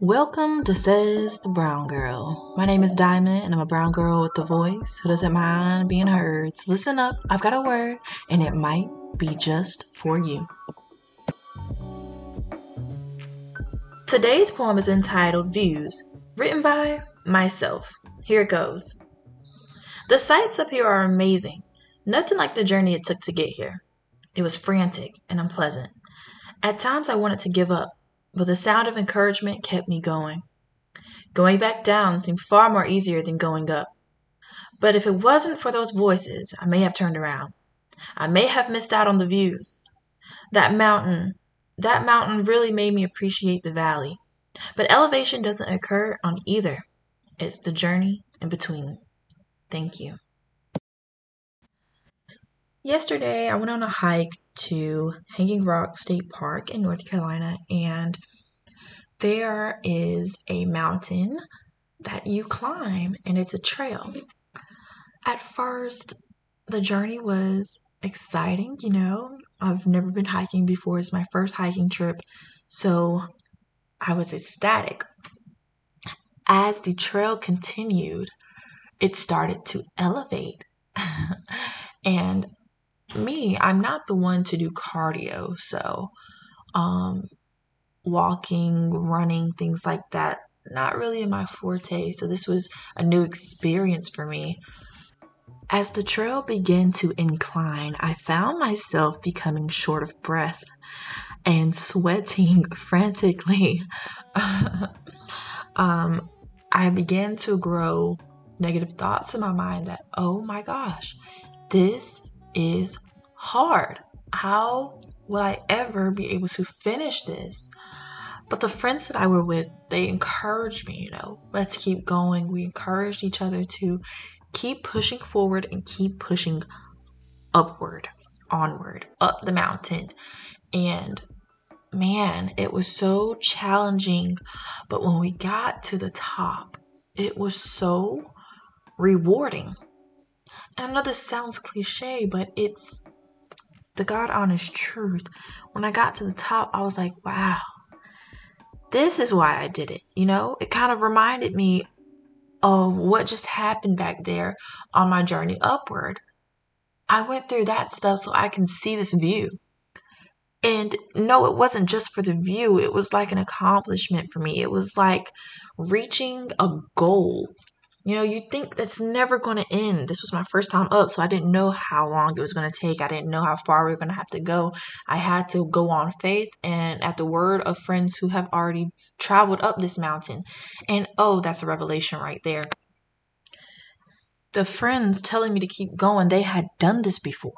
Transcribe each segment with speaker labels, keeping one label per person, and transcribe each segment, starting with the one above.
Speaker 1: Welcome to Says the Brown Girl. My name is Diamond, and I'm a brown girl with a voice who doesn't mind being heard. So listen up, I've got a word, and it might be just for you. Today's poem is entitled Views, written by myself. Here it goes. The sights up here are amazing. Nothing like the journey it took to get here. It was frantic and unpleasant. At times I wanted to give up, but the sound of encouragement kept me going. Going back down seemed far more easier than going up. But if it wasn't for those voices, I may have turned around. I may have missed out on the views. That mountain, that mountain really made me appreciate the valley. But elevation doesn't occur on either. It's the journey in between. Thank you. Yesterday, I went on a hike to Hanging Rock State Park in North Carolina, and there is a mountain that you climb, and it's a trail. At first, the journey was exciting, you know. I've never been hiking before, it's my first hiking trip, so I was ecstatic. As the trail continued, it started to elevate. and me, I'm not the one to do cardio, so um walking, running, things like that, not really in my forte. So this was a new experience for me. As the trail began to incline, I found myself becoming short of breath and sweating frantically. um, I began to grow negative thoughts in my mind that, oh my gosh, this is hard. How will I ever be able to finish this? But the friends that I were with, they encouraged me, you know, let's keep going. We encouraged each other to keep pushing forward and keep pushing upward, onward, up the mountain. And man, it was so challenging. But when we got to the top, it was so rewarding. And I know this sounds cliche, but it's the God honest truth. When I got to the top, I was like, wow, this is why I did it. You know, it kind of reminded me of what just happened back there on my journey upward. I went through that stuff so I can see this view. And no, it wasn't just for the view, it was like an accomplishment for me. It was like reaching a goal you know, you think that's never going to end. This was my first time up, so I didn't know how long it was going to take. I didn't know how far we were going to have to go. I had to go on faith and at the word of friends who have already traveled up this mountain. And oh, that's a revelation right there. The friends telling me to keep going, they had done this before.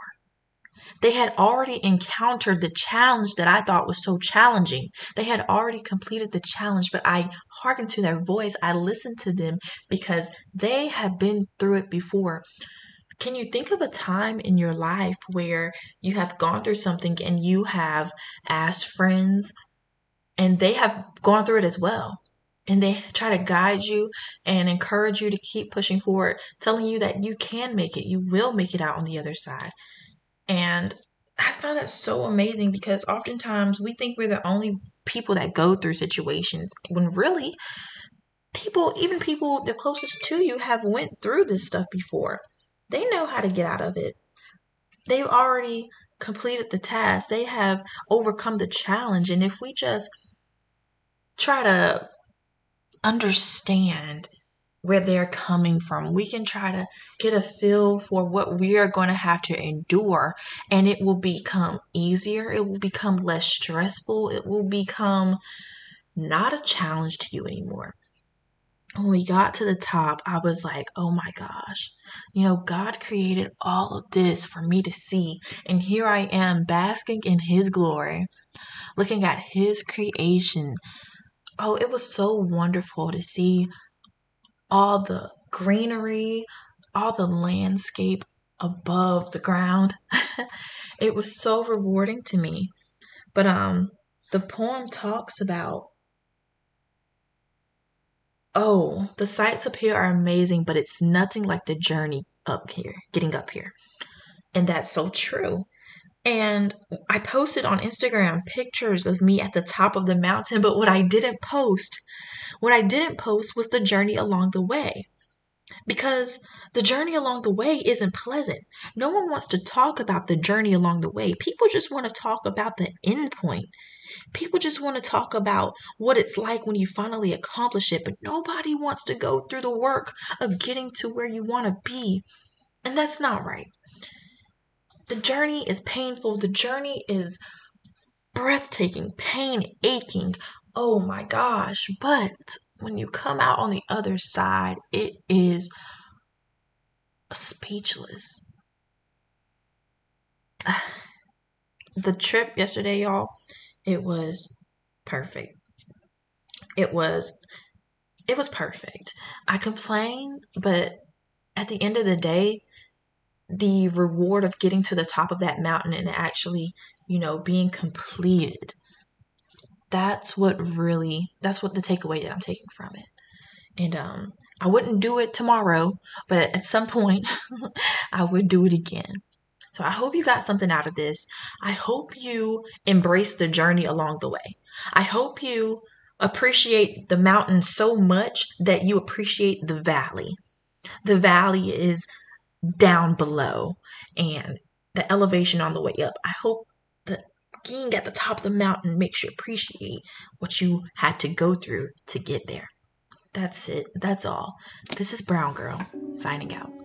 Speaker 1: They had already encountered the challenge that I thought was so challenging. They had already completed the challenge, but I hearkened to their voice. I listen to them because they have been through it before. Can you think of a time in your life where you have gone through something and you have asked friends and they have gone through it as well? And they try to guide you and encourage you to keep pushing forward, telling you that you can make it, you will make it out on the other side. And I found that so amazing because oftentimes we think we're the only people that go through situations when really people even people the closest to you have went through this stuff before. They know how to get out of it. They've already completed the task. They have overcome the challenge and if we just try to understand where they're coming from. We can try to get a feel for what we are going to have to endure, and it will become easier. It will become less stressful. It will become not a challenge to you anymore. When we got to the top, I was like, oh my gosh, you know, God created all of this for me to see. And here I am basking in His glory, looking at His creation. Oh, it was so wonderful to see all the greenery, all the landscape above the ground. it was so rewarding to me. But um the poem talks about oh, the sights up here are amazing, but it's nothing like the journey up here, getting up here. And that's so true. And I posted on Instagram pictures of me at the top of the mountain, but what I didn't post, what I didn't post was the journey along the way. Because the journey along the way isn't pleasant. No one wants to talk about the journey along the way. People just want to talk about the end point. People just want to talk about what it's like when you finally accomplish it, but nobody wants to go through the work of getting to where you want to be. And that's not right. The journey is painful. The journey is breathtaking, pain aching. Oh my gosh. But when you come out on the other side, it is speechless. The trip yesterday, y'all, it was perfect. It was it was perfect. I complain, but at the end of the day, the reward of getting to the top of that mountain and actually, you know, being completed. That's what really that's what the takeaway that I'm taking from it. And um I wouldn't do it tomorrow, but at some point I would do it again. So I hope you got something out of this. I hope you embrace the journey along the way. I hope you appreciate the mountain so much that you appreciate the valley. The valley is down below and the elevation on the way up. I hope being at the top of the mountain makes you appreciate what you had to go through to get there. That's it. That's all. This is Brown Girl signing out.